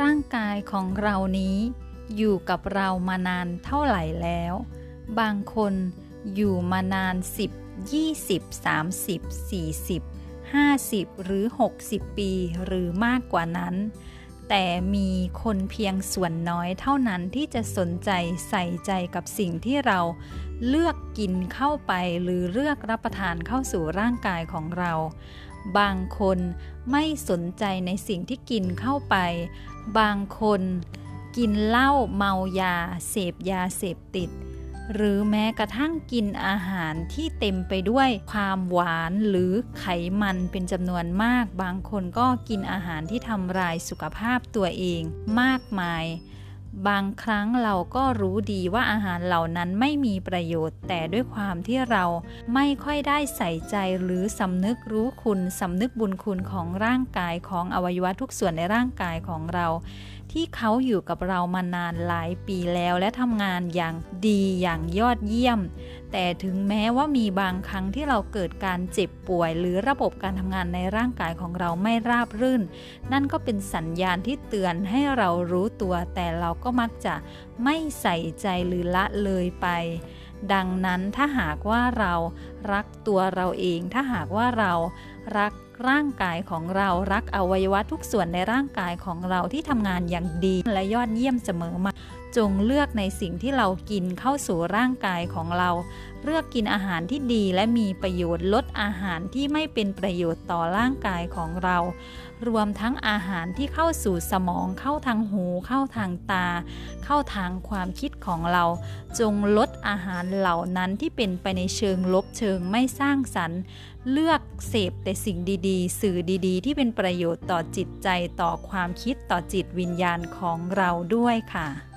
ร่างกายของเรานี้อยู่กับเรามานานเท่าไหร่แล้ว บางคนอยู่มานาน 10 20 30 40 50 หรือ 60 ปีหรือมากกว่านั้น แต่มีคนเพียงส่วนน้อยเท่านั้นที่จะสนใจใส่ใจกับสิ่งที่เราเลือกกินเข้าไปหรือเลือกรับประทานเข้าสู่ร่างกายของเรา บางคนไม่สนใจในสิ่งที่กินเข้าไป บางคนกินเหล้าเมายา เสพยาเสพติด หรือแม้กระทั่งกินอาหารที่เต็มไปด้วยความหวานหรือไขมันเป็นจำนวนมาก บางคนก็กินอาหารที่ทำลายสุขภาพตัวเองมากมาย บางครั้งเราก็รู้ดีว่าอาหารเหล่านั้นไม่มีประโยชน์ แต่ด้วยความที่เราไม่ค่อยได้ใส่ใจหรือสำนึกรู้คุณสำนึกบุญคุณของร่างกายของอวัยวะทุกส่วนในร่างกายของเรา ที่เขาอยู่กับเรามานานหลายปีแล้วและทำงานอย่างดีอย่างยอดเยี่ยม แต่ถึงแม้ว่ามีบางครั้งที่เราเกิดการเจ็บป่วย หรือระบบการทำงานในร่างกายของเราไม่ราบรื่น นั่นก็เป็นสัญญาณที่เตือนให้เรารู้ตัวแต่เราก็มักจะไม่ใส่ใจหรือละเลยไป ดังนั้นถ้าหากว่าเรารักตัวเราเอง ถ้าหากว่าเรารักร่างกายของเรารักอวัยวะทุกส่วนในร่างกายของเราที่ทำงานอย่างดีและยอดเยี่ยมเสมอมา จงเลือกในสิ่งที่เรากินเข้าสู่ร่างกายของเรา เลือกกินอาหารที่ดีและมีประโยชน์ลดอาหารที่ไม่เป็นประโยชน์ต่อร่างกายของเรา รวมทั้งอาหารที่เข้าสู่สมองเข้าทางหู เข้าทางตา เข้าทางความคิดของเรา จงลดอาหารเหล่านั้นที่เป็นไปในเชิงลบเชิงไม่สร้างสรรค์ เลือกเสพแต่สิ่งดีๆ สื่อดีๆ ที่เป็นประโยชน์ต่อจิตใจต่อความคิดต่อจิตวิญญาณของเราด้วยค่ะ